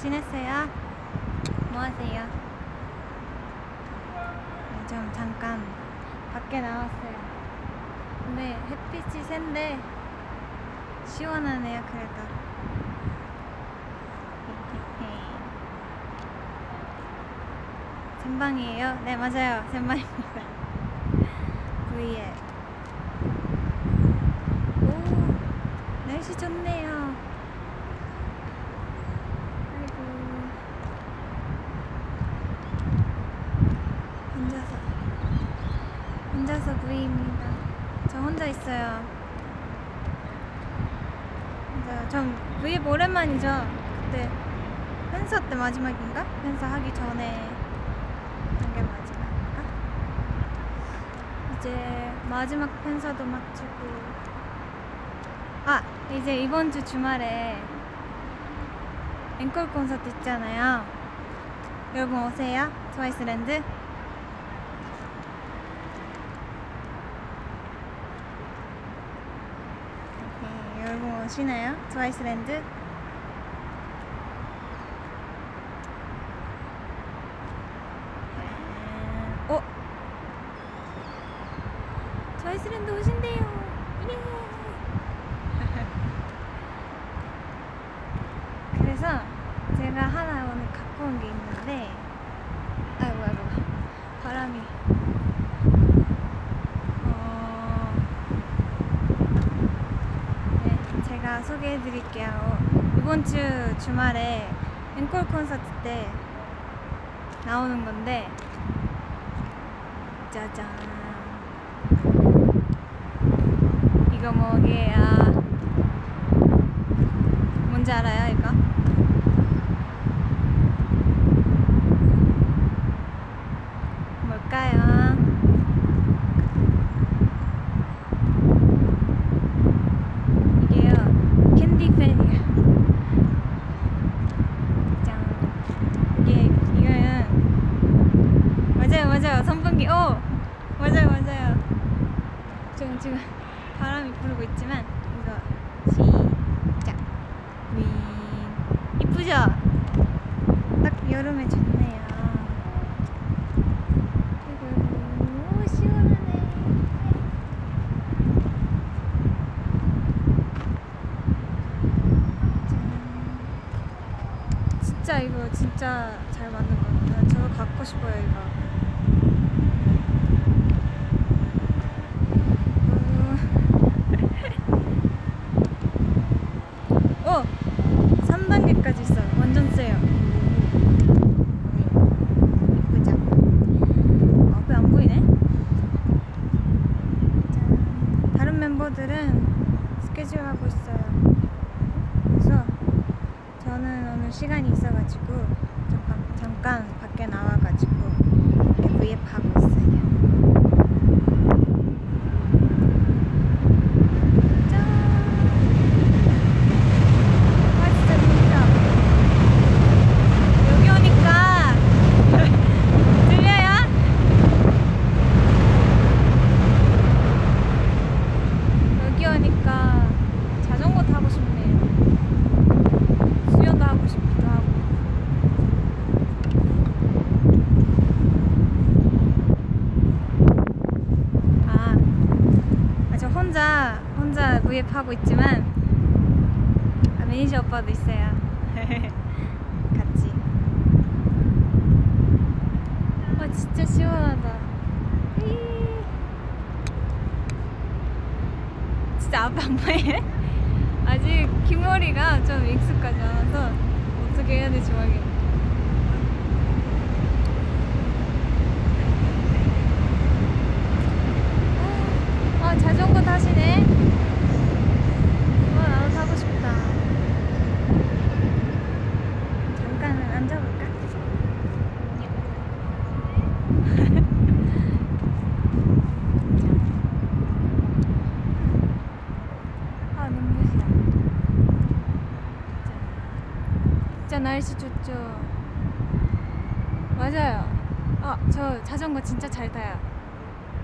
지냈어요? 뭐 하세요? 네, 좀 잠깐 밖에 나왔어요. 근데 햇빛이 센데 시원하네요, 그래도. 샘방이에요? 네, 맞아요. 샘방입니다. V에. 오, 날씨 좋네요. 아이고. 혼자서. 혼자서 V입니다. 저 혼자 있어요. 맞아요. 전 V앱 오랜만이죠. 그때 팬사 때 마지막인가? 팬사 하기 전에 한 게 마지막인가? 이제 마지막 팬사도 마치고 아 이제 이번 주 주말에 앵콜 콘서트 있잖아요. 여러분 오세요. 트와이스랜드. 오시나요? 트와이스랜드? 어? 트와이스랜드 오신대요. 예. 그래서 제가 하나 오늘 갖고 온 게 있는데 아이고 아이고 바람이 어... 네, 제가 소개해 드릴게요. 이번 주 주말에 앵콜 콘서트 때 나오는 건데 짜잔. 이거 뭐게야 뭔지 알아요 이거? 뭘까요? 이게요 캔디 팬이에요 짠 이게 이거는 맞아요. 선풍기. 오! 맞아요 맞아요. 지금 지금 바람이 불고 있지만 이거 시작. 윙. 이쁘죠? 딱 여름에 좋네요 아이고 오 시원하네 짠. 진짜 이거 진짜 잘 만든 것 같아요 저도 갖고 싶어요 이거 어! 3단계까지 있어요. 완전 세요. 이쁘죠? 앞에 안 보이네? 짠. 다른 멤버들은 스케줄 하고 있어요. 그래서 저는 오늘 시간이 있어가지고 잠깐, 잠깐 밖에 나와가지고 이렇게 브이앱 하고 있어요. 짠! 와 진짜 진짜 여기 오니까 들려요? 여기 오니까 자전거 타고 싶네요 수영도 하고 싶기도 하고 아, 아, 저 혼자 혼자 V앱 하고 있지만 아, 매니저 오빠도 있어요. 같이. 와 진짜 시원하다. 이. 진짜 앞에 안 보이네? 아직 귀머리가 좀 익숙하지 않아서 어떻게 해야 될지 모르겠네. 아, 자전거 타시네. 와, 나도 타고 싶다. 잠깐은 앉아볼까? 아, 눈부시다. 자, 진짜 날씨 좋죠? 맞아요. 아, 저 자전거 진짜 잘 타요.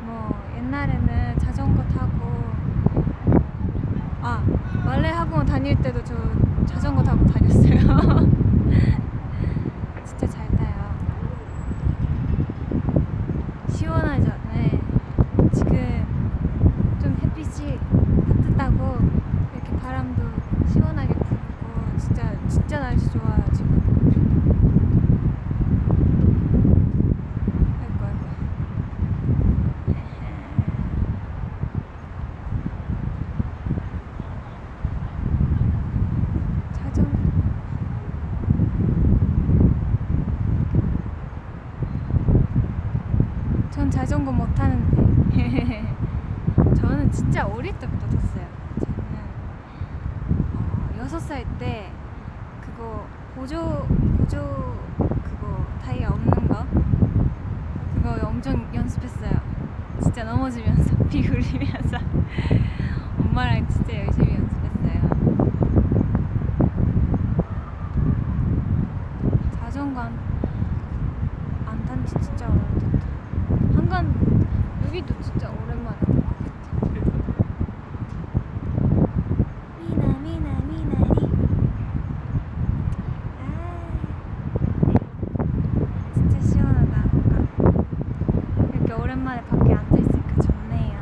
뭐, 옛날에는 자전거 타고, 아, 말레 학원 다닐 때도 저 자전거 타고 다녔어요. 진짜 잘 타요. 시원하죠? 네. 지금 좀 햇빛이 따뜻하고 이렇게 바람도 시원하게 불고 진짜 진짜 날씨 좋아요 지금. 아이고 아이고. 자전 전 자전거 못 타는데. 저는 진짜 어릴 때부터 탔어요. 저는 어, 여섯 살 때 그거 보조 보조 그거 타이어 없는 거 그거 엄청 연습했어요. 진짜 넘어지면서 피 흘리면서 엄마랑 진짜 열심히 연습했어요. 자전거 안, 안탄지 진짜 오래됐다. 한간 여기도 진짜 오랜만에 온 것 같아. 미나 미나 미나리. 아, 진짜 시원하다. 뭔가 이렇게 오랜만에 밖에 앉아 있으니까 좋네요.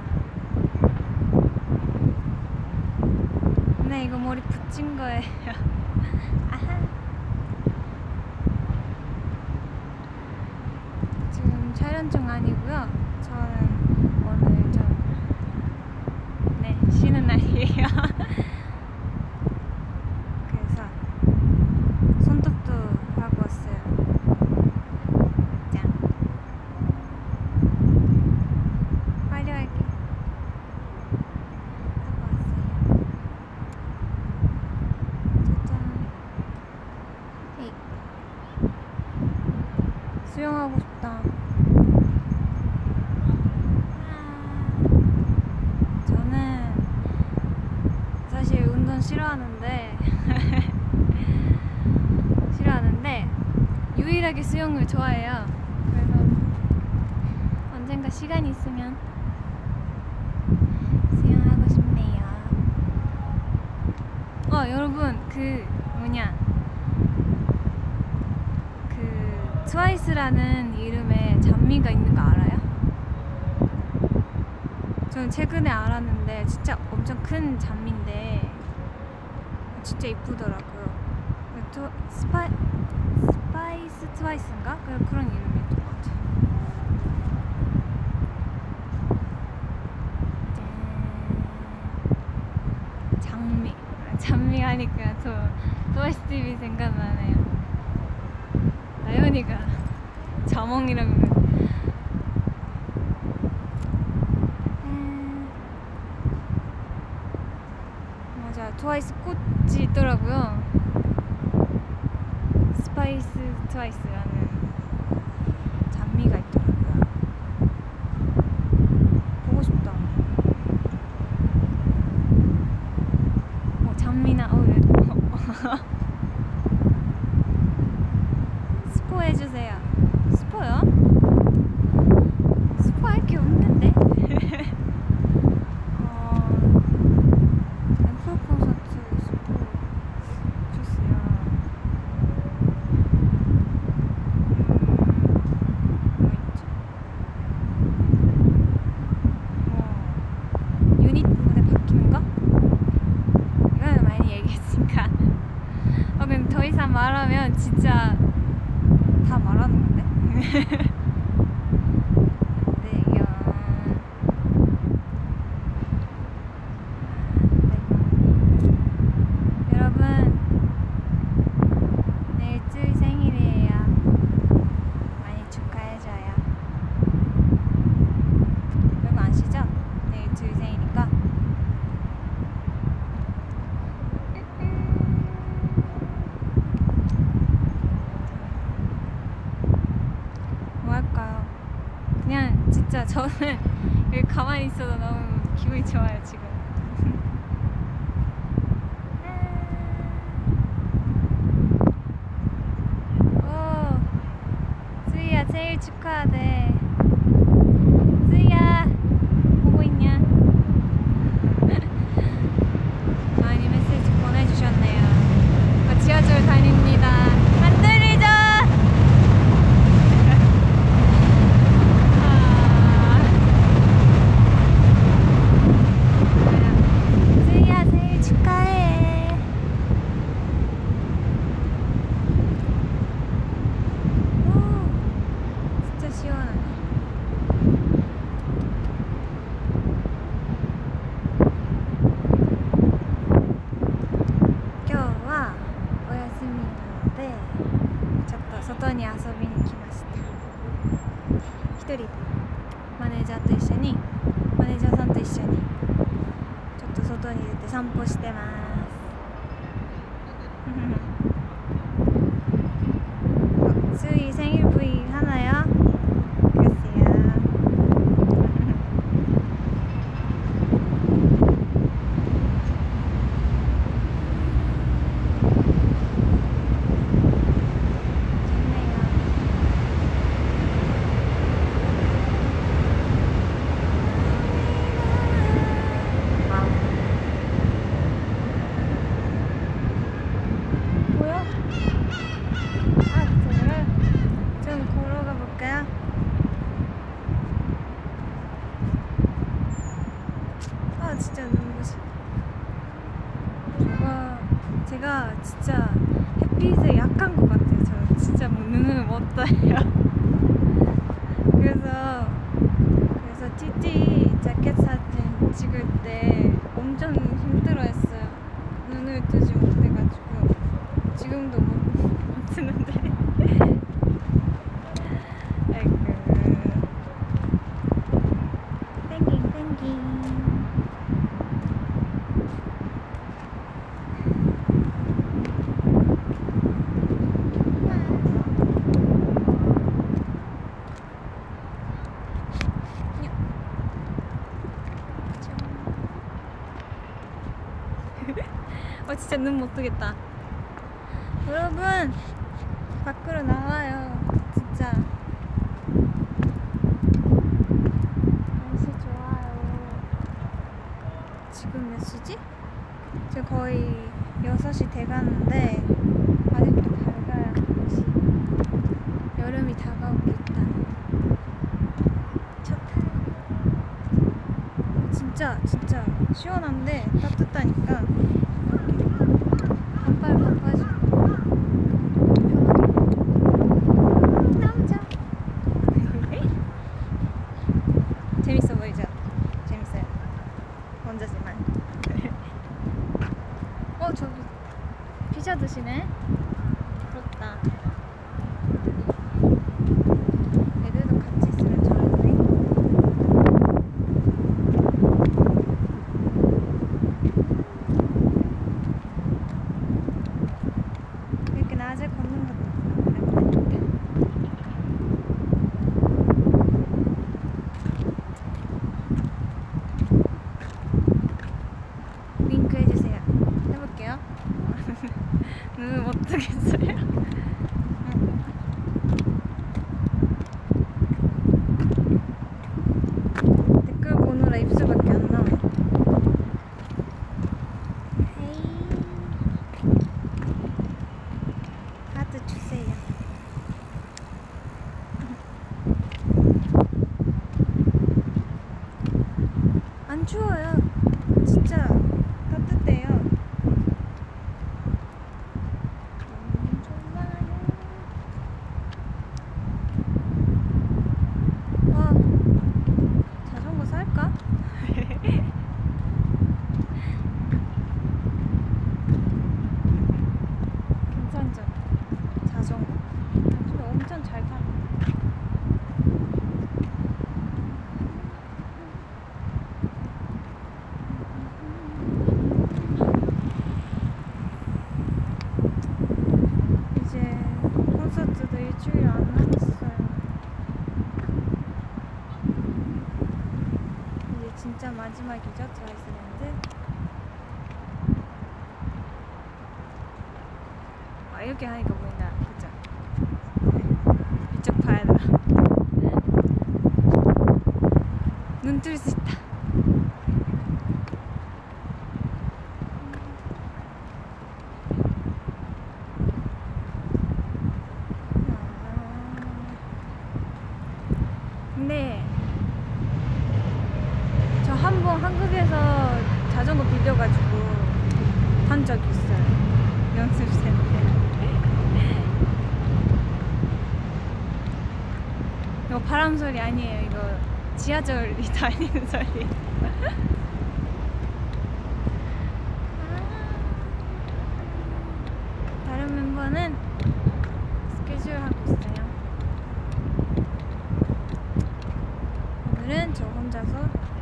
근데 이거 머리 붙인 거예요. 아하. 지금 촬영 중 아니고요. 저는 오늘 좀 네, 쉬는 날이에요. 그래서 손톱도 하고 왔어요. 짠. 화려하게 하고 왔어요. 짜잔. 헤이. 수영하고 싶다. 아, 저는 사실 운동 싫어하는데 싫어하는데 수영을 좋아해요. 그래서 언젠가 시간이 있으면 수영하고 싶네요. 어 여러분 그 뭐냐 그 트와이스라는 이름의 장미가 있는 거 알아요? 저는 최근에 알았는데 진짜 엄청 큰 장미인데 진짜 이쁘더라고요. 트, 스파, 스파이스 트와이스인가? 그- 그런 이름이었던 것 같아요. 짠. 장미. 장미 하니까 저 트와이스 TV 생각나네요. 나연이가 자몽이라고 그래. 음, 맞아 트와이스 꽃이 있더라고요 스 진짜 눈을 못 떠요 그래서 그래서 TT 자켓 사진 찍을 때 엄청 힘들어했어요 눈을 뜨지 못. 눈 못 뜨겠다. 눈뜰수 있다 근데 저 한 번 한국에서 자전거 빌려가지고 탄 적이 있어요. 연습생 때. 이거 바람 소리 아니에요. 이거 지하철이 다니는 소리. 다른 멤버는 스케줄 하고 있어요. 오늘은 저 혼자서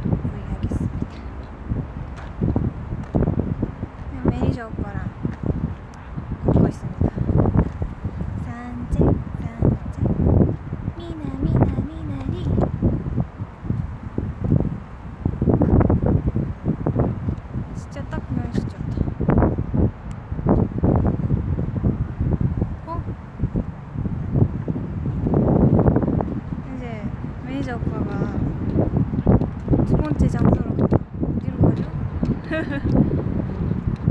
구이하겠습니다. 그냥 매니저 오빠랑 걷고 있습니다. 산책, 산책, 미나, 미나, 미나리. 진짜 딱 날씨 좋다. 어? 이제 매니저 오빠가 두 번째 장소로 간다. 어디로 가죠?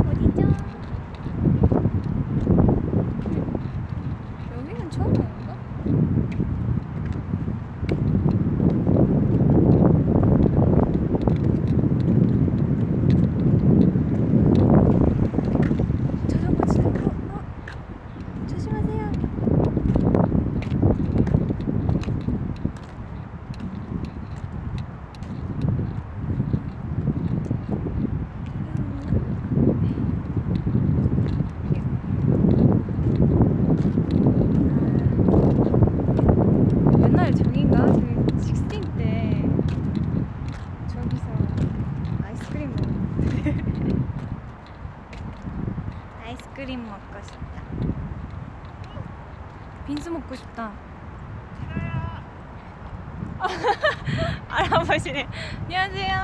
어디죠? 여기는 처음 온가? 자전거 지나고 어? 조심하세요. 옛날 저긴가? 저기 16 때 저기서 아이스크림 먹었는데 아이스크림 먹고 싶다 빈스 먹고 싶다. 알아보시네 안녕하세요.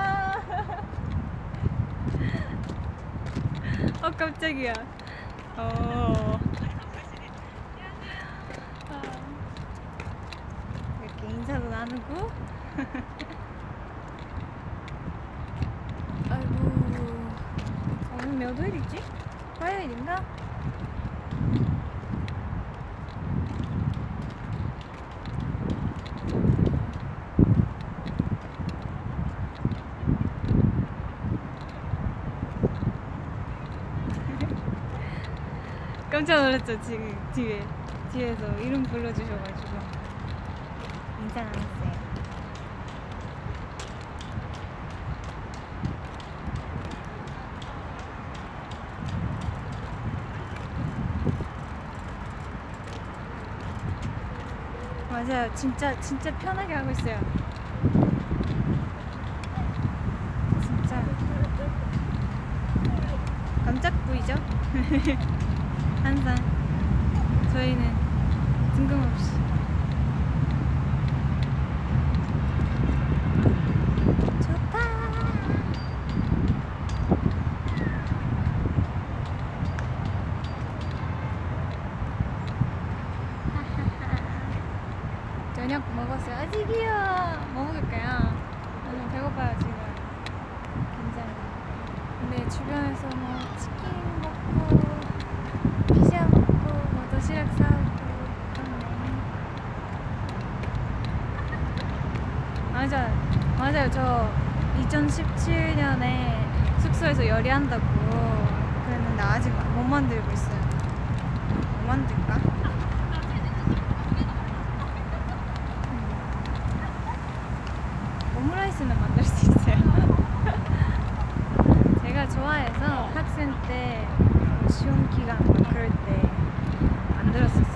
어 깜짝이야. 어. 아. 이렇게 인사도 나누고. 아이고. 오늘 몇 월이지? 화요일인가? 깜짝 놀랐죠 지금 뒤에 뒤에서 이름 불러주셔가지고 인사 나눴어요. 맞아요. 진짜 진짜 편하게 하고 있어요. 진짜 깜짝 보이죠? 항상 저희는 뜬금없이 좋다. 저녁 먹었어요. 아직이요. 뭐 먹을까요? 오늘 배고파요 지금. 괜찮아요. 근데 주변에서 뭐 치킨 먹고 피자 먹고 뭐 도시락 사오고 그렇네. 맞아요. 저 2017년에 숙소에서 요리한다고 그랬는데 아직 못 만들고 있어요. 못 만들까? 음. 오므라이스는 만들 수 있어요. 제가 좋아해서 학생 때뭐 시험 기간 뭐 그럴 때 만들었었어요.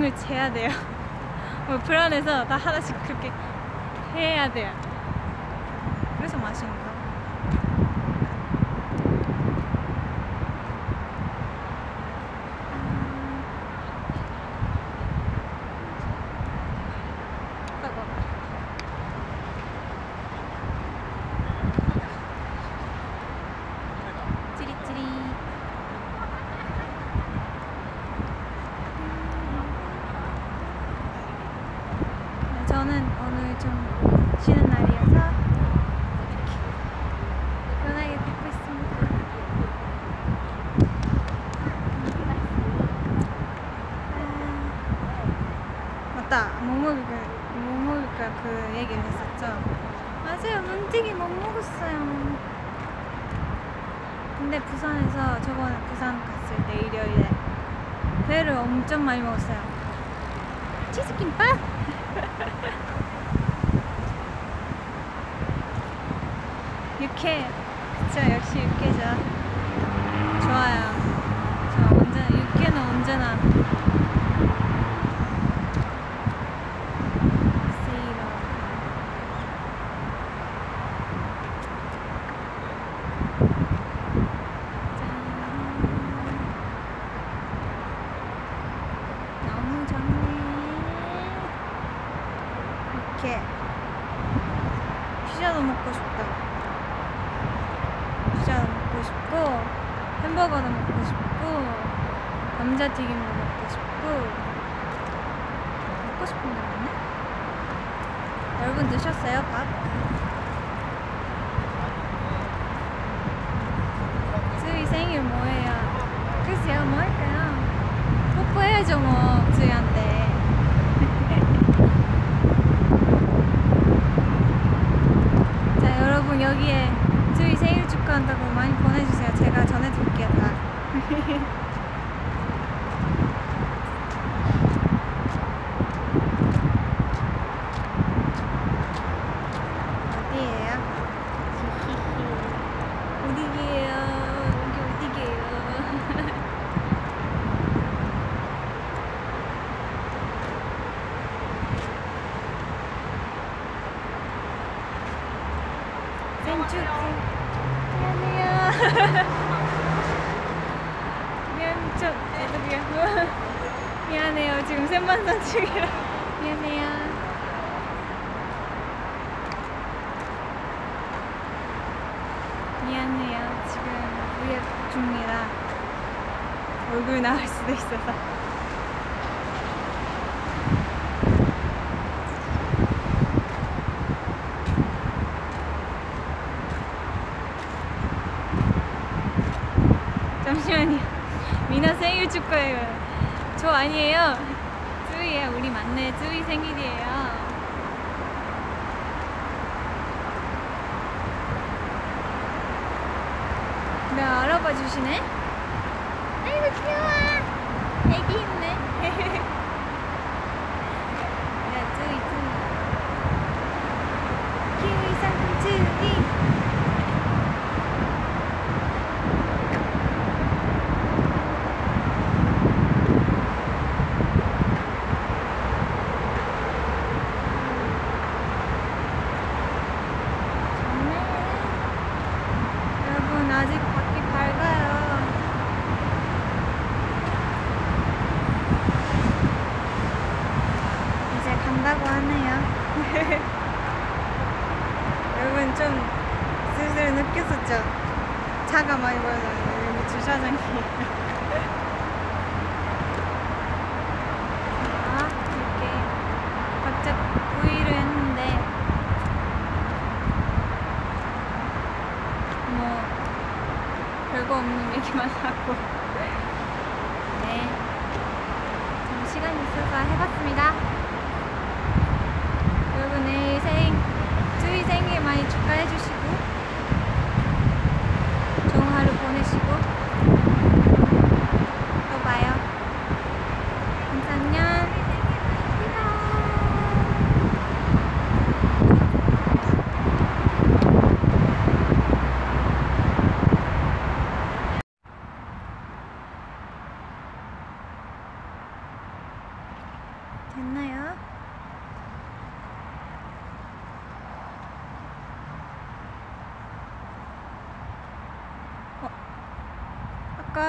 종을 재야 돼요. 뭐 불안해서 다 하나씩 그렇게 해야 돼요. 그래서 맛있는 근데 부산에서 저번에 부산 갔을 때 일요일에 회를 엄청 많이 먹었어요. 치즈김밥? 육회. 그쵸, 역시 육회죠. 좋아요. 저 언제나, 육회는 언제나 미안해요. 지금 샘반사 중이라. 미안해요. 미안해요. 지금 구입 중이라 얼굴 나올 수도 있어서. 생일 축하해요. 저 아니에요. 쯔위야, 우리 맞네. 쯔위 생일이에요. 네, 알아봐 주시네?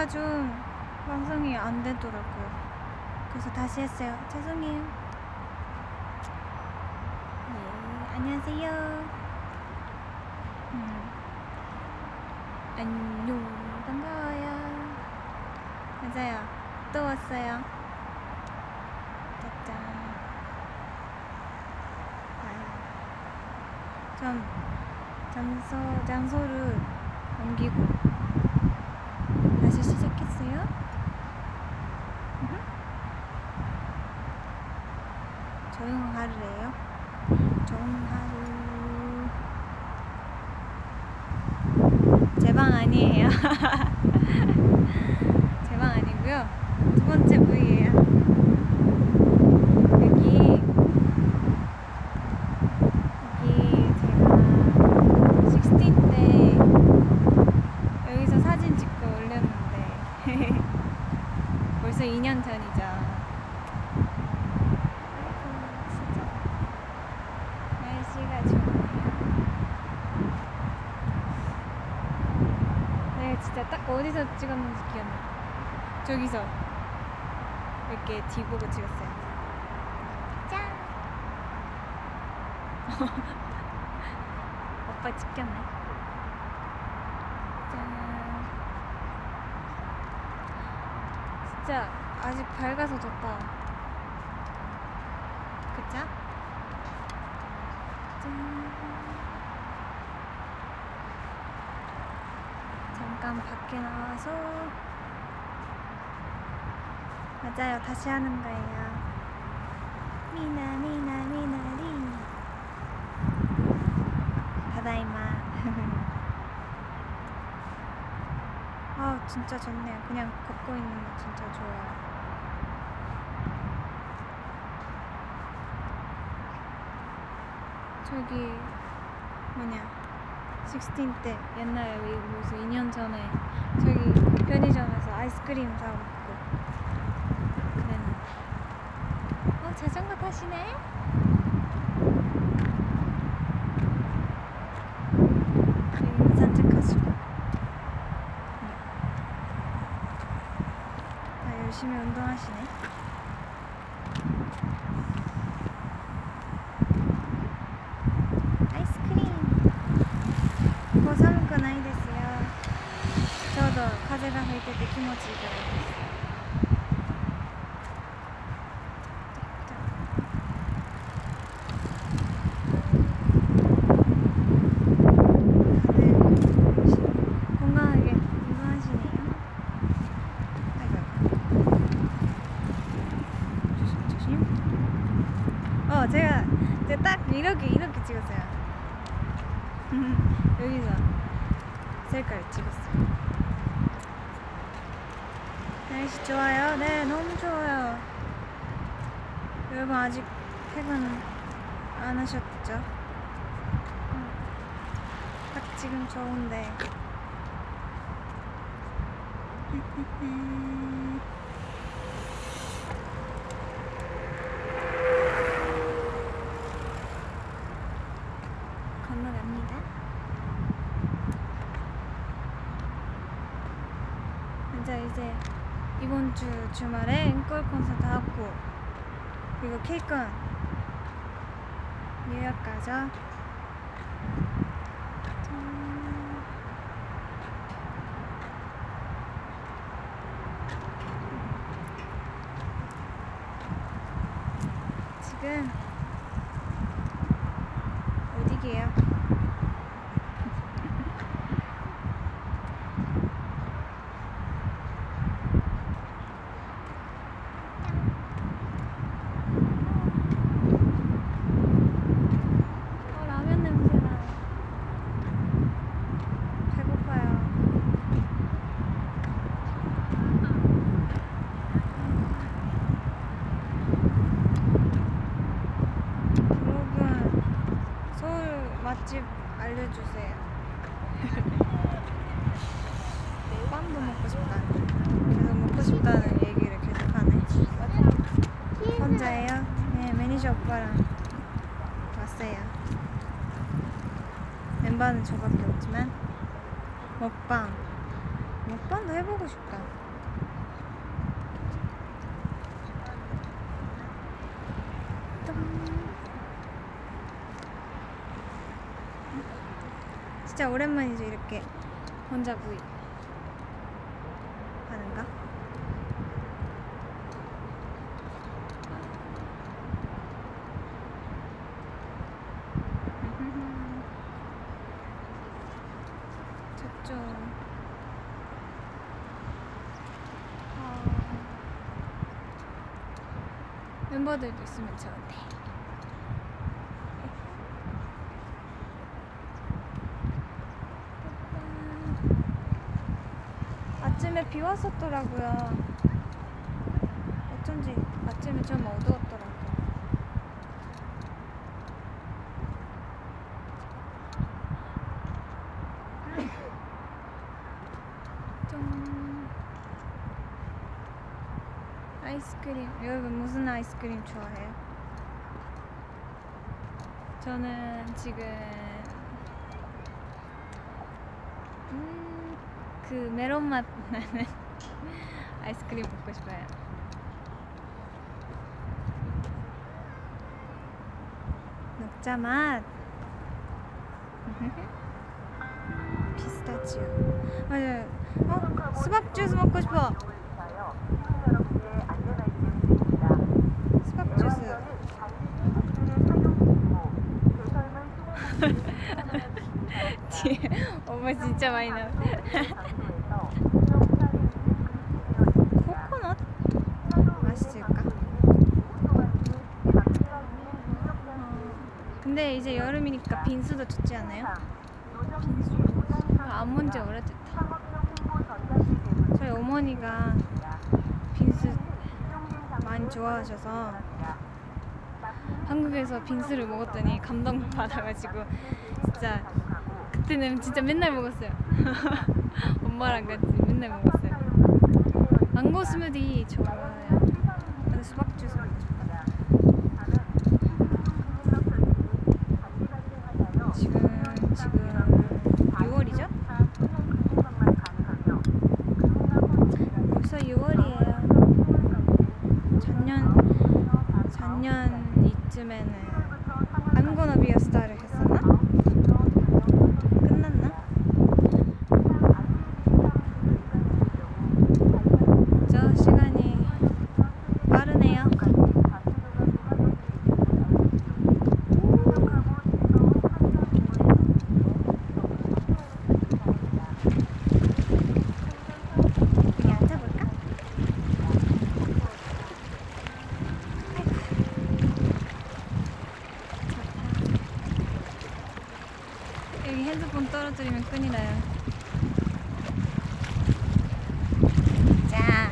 아까 좀 방송이 안 되더라고요. 그래서 다시 했어요. 죄송해요. 네, 안녕하세요. 음. 안녕, 반가워요. 맞아요. 또 왔어요. 짜잔. 아유. 좀 장소, 장소를 옮기고 다시 시작했어요. 음흠. 좋은 하루래요. 좋은 하루. 제 방 아니에요. 제 방 아니고요. 두 번째 부위예요. 여기 여기 제가 16 때 여기서 사진 찍고 올렸는데 벌써 2년 전이죠. 아이고 진짜 날씨가 좋네요. 내가 진짜 딱 어디서 찍었는지 기억나. 저기서 이렇게 뒤 보고 찍었어요. 짠. 오빠 찍혔네. 짠. 진짜 아직 밝아서 좋다. 그쵸? 짠. 잠깐 밖에 나와서 맞아요. 다시 하는 거예요. 미나 미나 미나리 다다이마 아 진짜 좋네요. 그냥 걷고 있는 거 진짜 좋아요. 저기 뭐냐 16 때 옛날에 우리 무슨 2년 전에 저기 편의점에서 아이스크림 사 먹고 그랬는데 어 자전거 타시네? 어 제가 제가 딱 이렇게 이렇게 찍었어요 여기서 셀카를 찍었어요. 날씨 좋아요? 네, 너무 좋아요. 여러분 아직 퇴근 안 하셨죠? 음, 딱 지금 좋은데. 건너갑니다. 이제 이제 주 주말에 앵콜 콘서트 하고 그리고 케이콘 뉴욕 가죠. 짠. 지금 어디게요? 어, 라면 냄새나. 배고파요. 여러분, 서울 맛집 알려주세요. 빵도 먹고 싶다. 계속 먹고 싶다는 얘기를 계속하네. 혼자예요? 네, 매니저 오빠랑 왔어요. 멤버는 저밖에 없지만 먹방 먹방도 해보고 싶다. 진짜 오랜만이죠 이렇게 혼자 부위 하는가? 저쪽 어, 멤버들도 있으면 좋은데. 아침에 비 왔었더라고요. 어쩐지 아침에 좀 어두웠더라고요 좀 아이스크림 여러분 아이스크림 좋아해요? 저는 지금 음, 그 메론 맛 나는 아이스크림 먹고 싶어요. 녹차 맛. 피스타치오. 맞아요. 어? 수박 주스 먹고 싶어. 수박 주스. 뒤에 엄마 진짜 많이 나와. 코코넛 맛있을까? 어, 근데 이제 여름이니까 빈수도 좋지 않아요? 빈수. 아, 안 본지 오래됐다. 저희 어머니가 빈수 많이 좋아하셔서 한국에서 빙수를 먹었더니 감동 받아가지고 진짜 그때는 진짜 맨날 먹었어요. 엄마랑 같이 맨날 먹었어요. 망고 스무디 좋아요. 수박 주스 먹고 싶어요. 지금 지금 6월이죠? 벌써 6월이에요. 작년 작년 이쯤에는 I'm gonna be a star를 했었나? 끝났나? 저 시간이 빠르네요. 여기 앉아볼까? 여기 핸드폰 떨어뜨리면 큰일 나요. 자.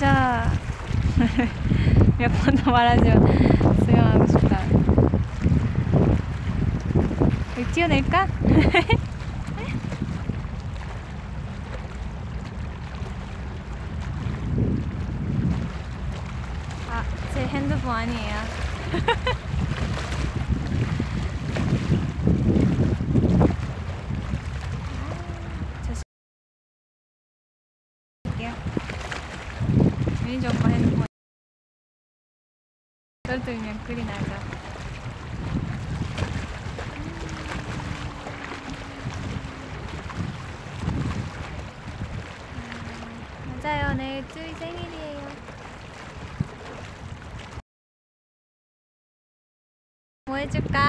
아 진짜 몇번 더 말하지만 수영하고 싶다. 뛰어낼까? 아, 제 핸드폰 아니에요. 저 시- 할게요. 매니저 오빠 핸드폰. 끓이 나죠. 음, 맞아요. 내일 쯔이 생일이에요. 뭐 해줄까?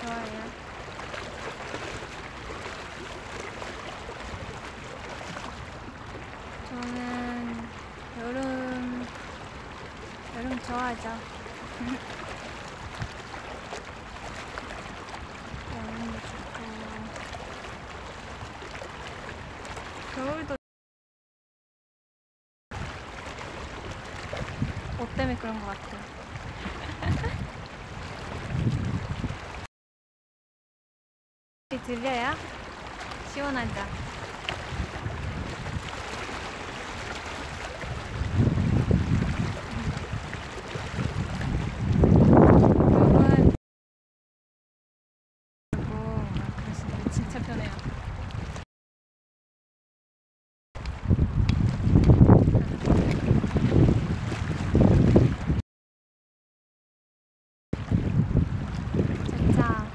좋아해요? 저는 여름 여름 좋아하죠. 여름도 좋고 겨울도 옷 때문에 그런 것 같아요. 들려요? 시원하죠? 여러분 그리고 막 그러시는데 진짜 편해요. 진짜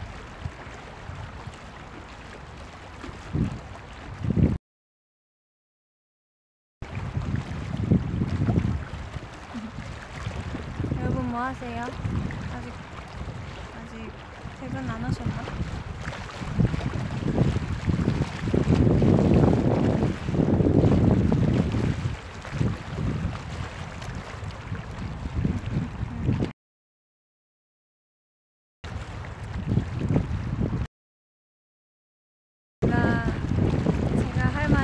여러분 뭐 하세요? 아직 아직 퇴근 안 하셨나? 제가 제가 할 말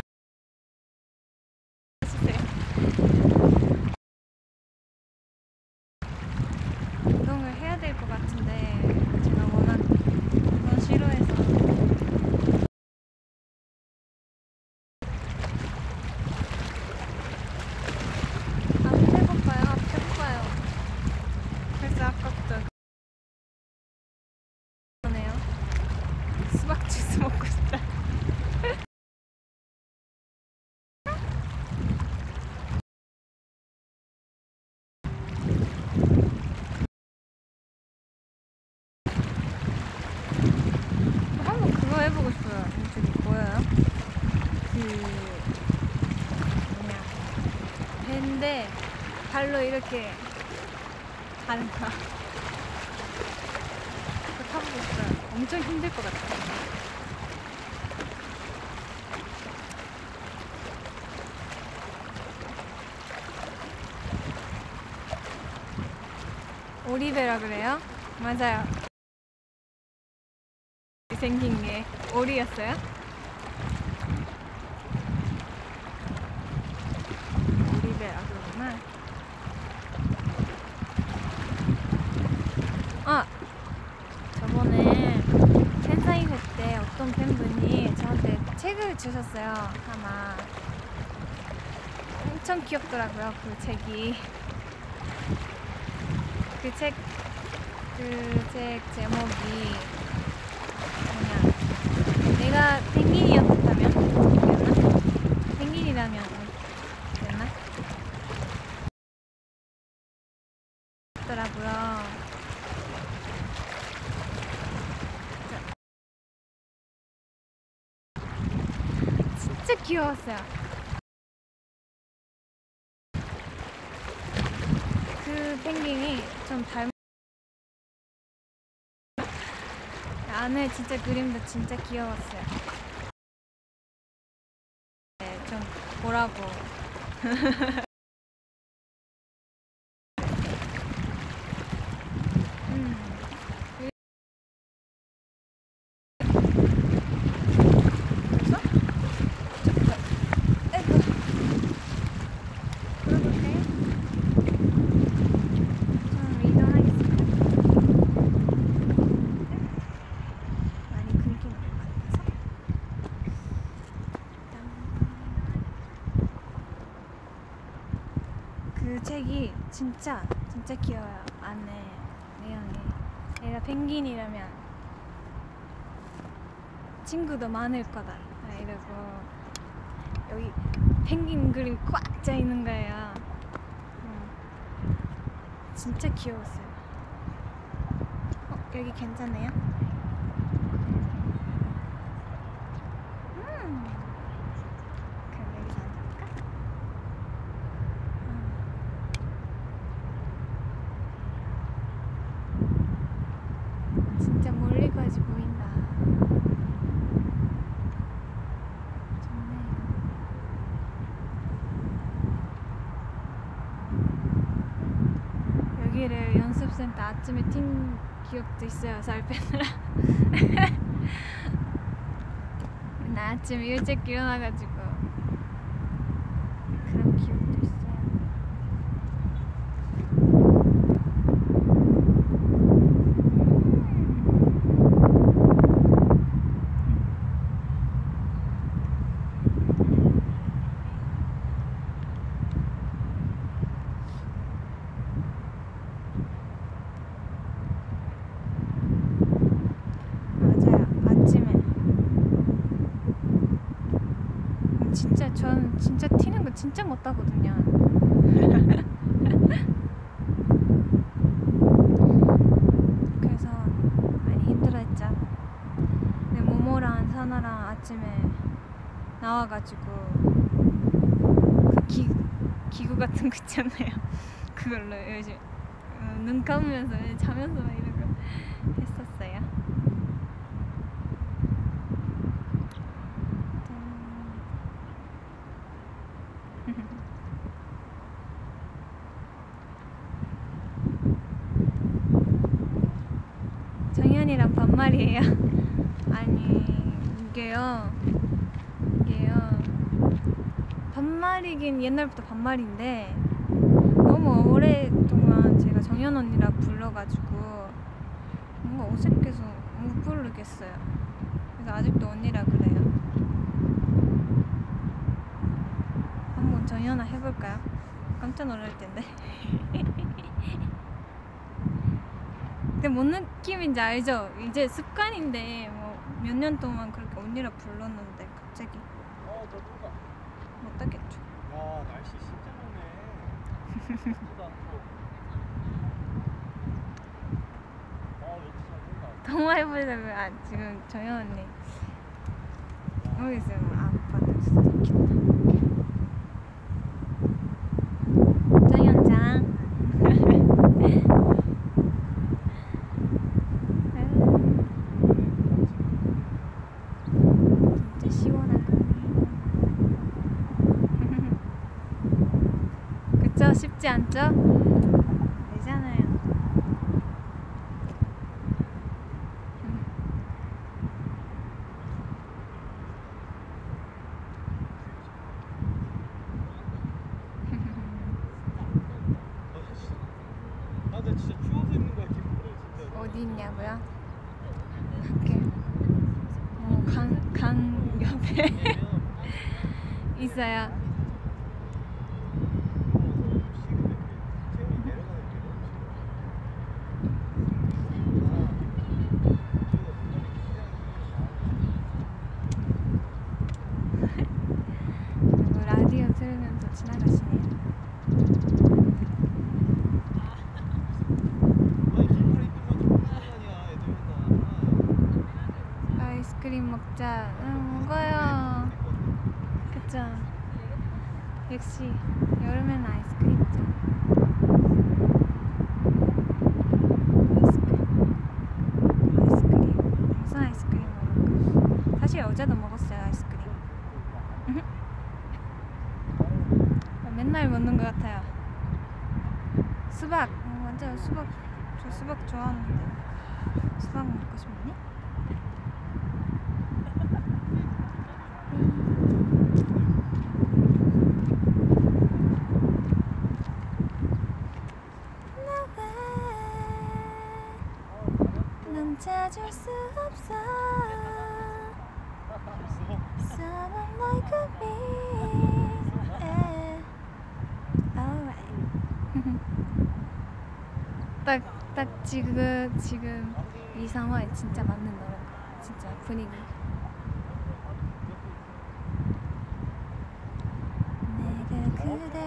하시세요. 운동을 해야 될 것 같은데 제가 워낙 그건 싫어해서 아 해볼까요? 아, 해볼까요? 벌써 아까부터 그러네요 수박 주스 먹고 싶다 한번 그거 해보고 싶어요. 저기 뭐예요? 그 뭐냐 배인데 발로 이렇게 가는 거. 타보고 싶어요. 엄청 힘들 것 같아요. 오리배라 그래요? 맞아요. 생긴 게 오리였어요? 오리배라 그러구나. 아! 저번에 팬사인 회 때 어떤 팬분이 저한테 책을 주셨어요. 하나. 엄청 귀엽더라고요. 그 책이. 그 책, 그 책 제목이 뭐냐 내가 펭귄이었다면 됐나? 펭귄이라면 됐나? 더라고요. 진짜 귀여웠어요. 그 펭귄이 좀 닮. 안에 진짜 그림도 진짜 귀여웠어요. 네, 좀 보라고. 음. 벌써? 잠깐. 아이고. 그러볼까요? 좀 이동하겠습니다. 많이 끊기는 것 같아서. 그 책이 진짜 귀여워요. 안에 내용이. 내가 펭귄이라면 친구도 많을 거다. 아, 이러고 여기 펭귄 그림 꽉 짜 있는 거예요. 음. 진짜 귀여웠어요. 어, 여기 괜찮네요. 음. 그럼 여기서 앉아볼까? 음. 진짜 멀리까지 보인다. 100% 아침에 튄 기억도 있어요 살 빼느라. 나 아침 일찍 일어나가지고 그런 기억도 있어요 맞아요 아침에 진짜 전 진짜 튀는 거 진짜 못하거든요 그래서 많이 힘들어했죠 근데 모모랑 사나랑 아침에 나와가지고 그 기, 기구 같은 거 있잖아요. 그걸로 요즘 어, 눈 감으면서 자면서 막 이런 거 했었어요 정현이랑 반말이에요. 아니 이게요, 이게요. 반말이긴 옛날부터 반말인데 너무 오랫동안 제가 정현 언니라 불러가지고 뭔가 어색해서 못 부르겠어요. 그래서 아직도 언니라 그래요. 한번 정현아 해볼까요? 깜짝 놀랄 텐데. 근데 뭔 느낌인지 알죠? 이제 습관인데 뭐 몇 년 동안 그렇게 언니라 불렀는데 갑자기 어, 저 누가? 못하겠죠. 야, 날씨 진짜 좋네. 예쁘다. 어, 여기 잘 통화 해보려면 아 지금 정현 언니 모르겠어요. 뭐 아빠도 수도 있겠다. 정현장. 진짜 시원하다. 쉽지 않죠? 되잖아요. 아. 어디 있냐고요? 밖에. 어, 강, 강 옆에 있어요. 체온이 내려가는 게 그리고 라디오 들으면서 지나가시네요. 아니 기분이 이쁘면 아니야 애들 맨날 아이스크림 먹자. 응, 먹어요. 그쵸? 역시 여름엔 아이스크림이죠. 아이스크림. 아이스크림. 무슨 아이스크림 먹을까? 사실 어제도 먹었어요, 아이스크림. 맨날 먹는 것 같아요. 수박. 어, 완전 수박. 저 수박 좋아하는데. 수박 먹고 싶니? 넌 찾을 수 없어 Someone like me yeah. Alright 딱, 딱 지금, 지금 이 상황에 진짜 맞는 노래 진짜 분위기. 내가 그댈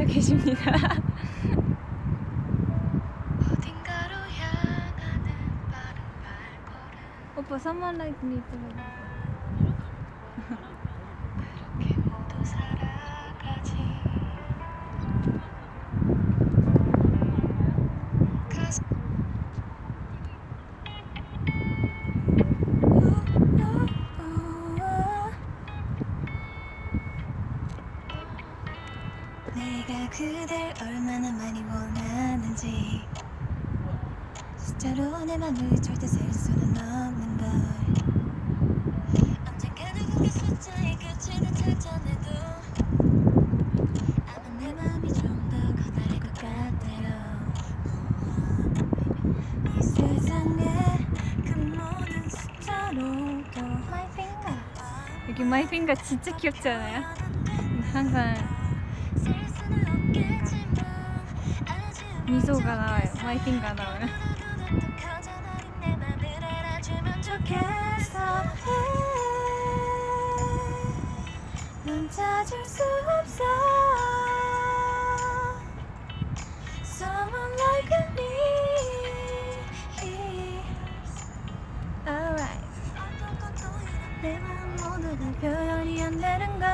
여기가 계십니다 오빠 someone like me 핑크가 진짜 귀엽지 않아요? 항상 미소가 나와요. 마이핑가 나와요. 넌 찾을 수 없어 표현이 안 되는 걸.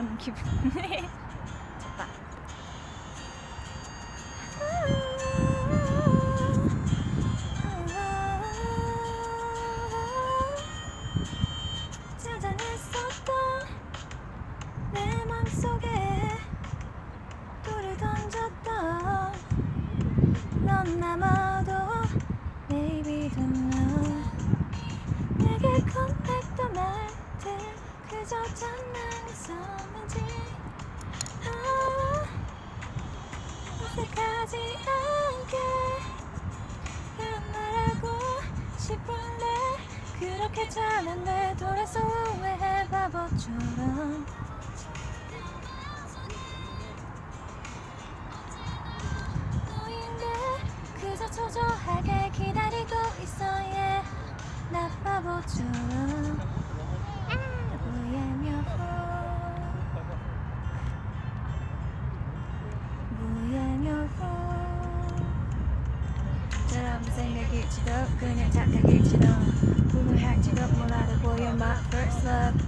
하는 기분. 좋다. 그저 장난 선 먼지, 아, 어떡 하지 않게난말 하고, 싶 은데 그렇게 잘했네 돌아서 후회해 바보처럼 Love.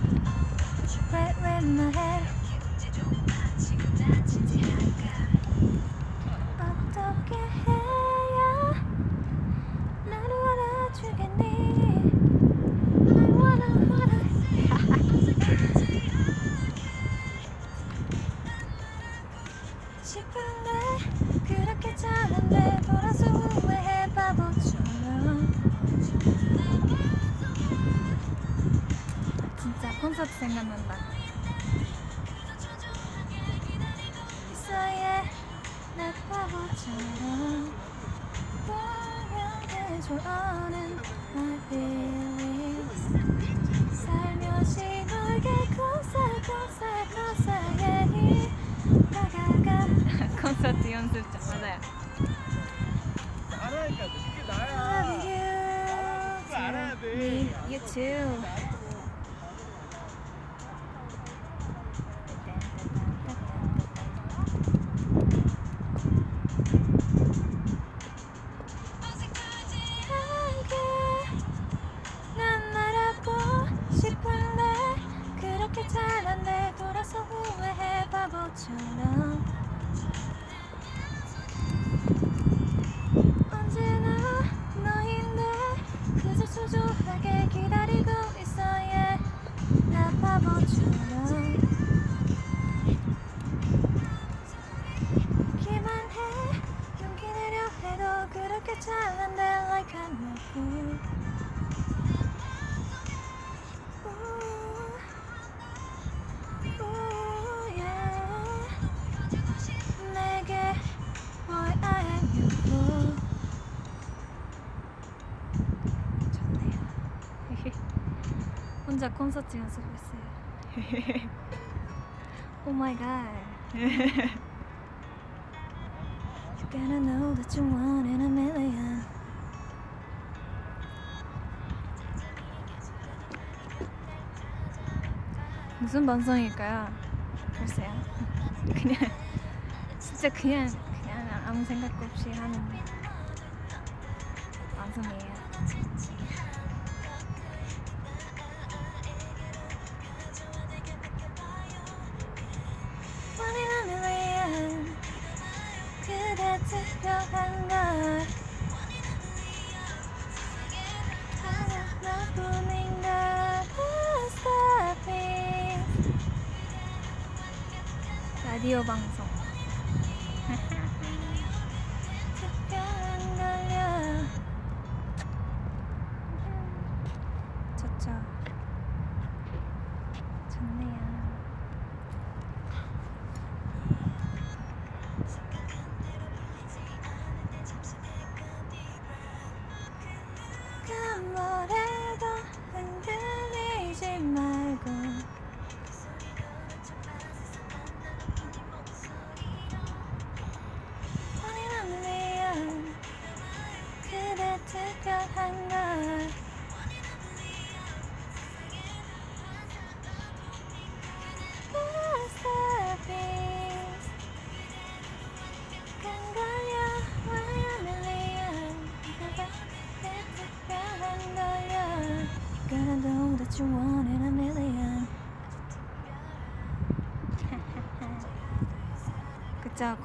You too. 혼자 콘서트 연습했어요. oh my god. you gotta know that you want in a million. 무슨 반성일까요? 글쎄요. 그냥 진짜 그냥 그냥 아무 생각 없이 하는 라디오 방송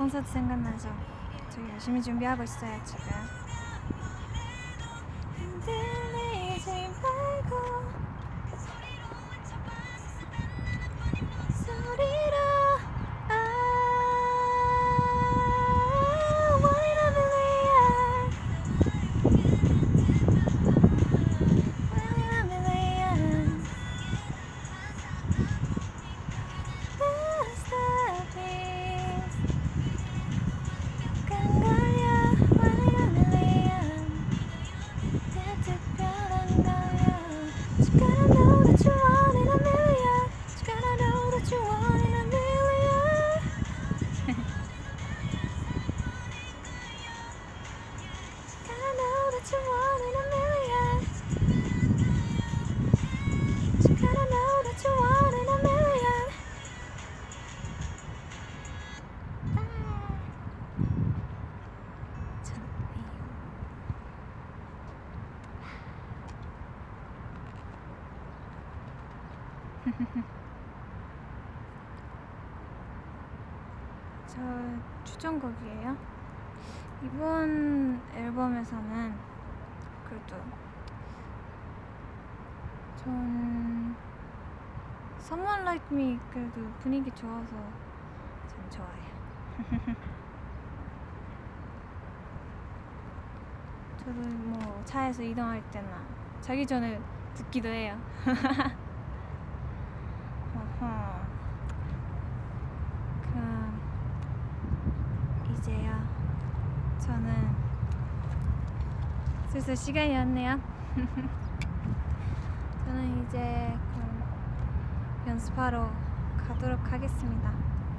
콘서트 생각나죠? 저 열심히 준비하고 있어요 지금 전 Someone Like Me 그래도 분위기 좋아서 전 좋아해요. 저도 뭐 차에서 이동할 때나 자기 전에 듣기도 해요. 그럼 이제요. 저는 슬슬 시간이 왔네요. 저는 이제 그럼 연습하러 가도록 하겠습니다.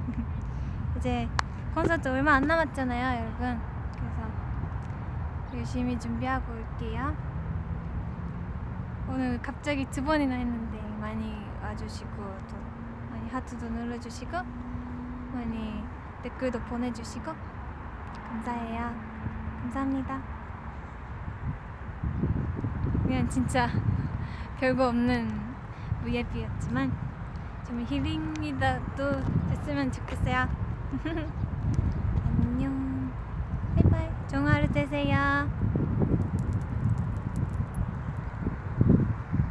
이제 콘서트 얼마 안 남았잖아요, 여러분. 그래서 열심히 준비하고 올게요. 오늘 갑자기 두 번이나 했는데 많이 와주시고 또 많이 하트도 눌러주시고 많이 댓글도 보내주시고 감사해요. 감사합니다. 그냥 진짜 별거 없는 VIP였지만 좀 힐링이라도 됐으면 좋겠어요. 안녕. 바이바이. 좋은 하루 되세요.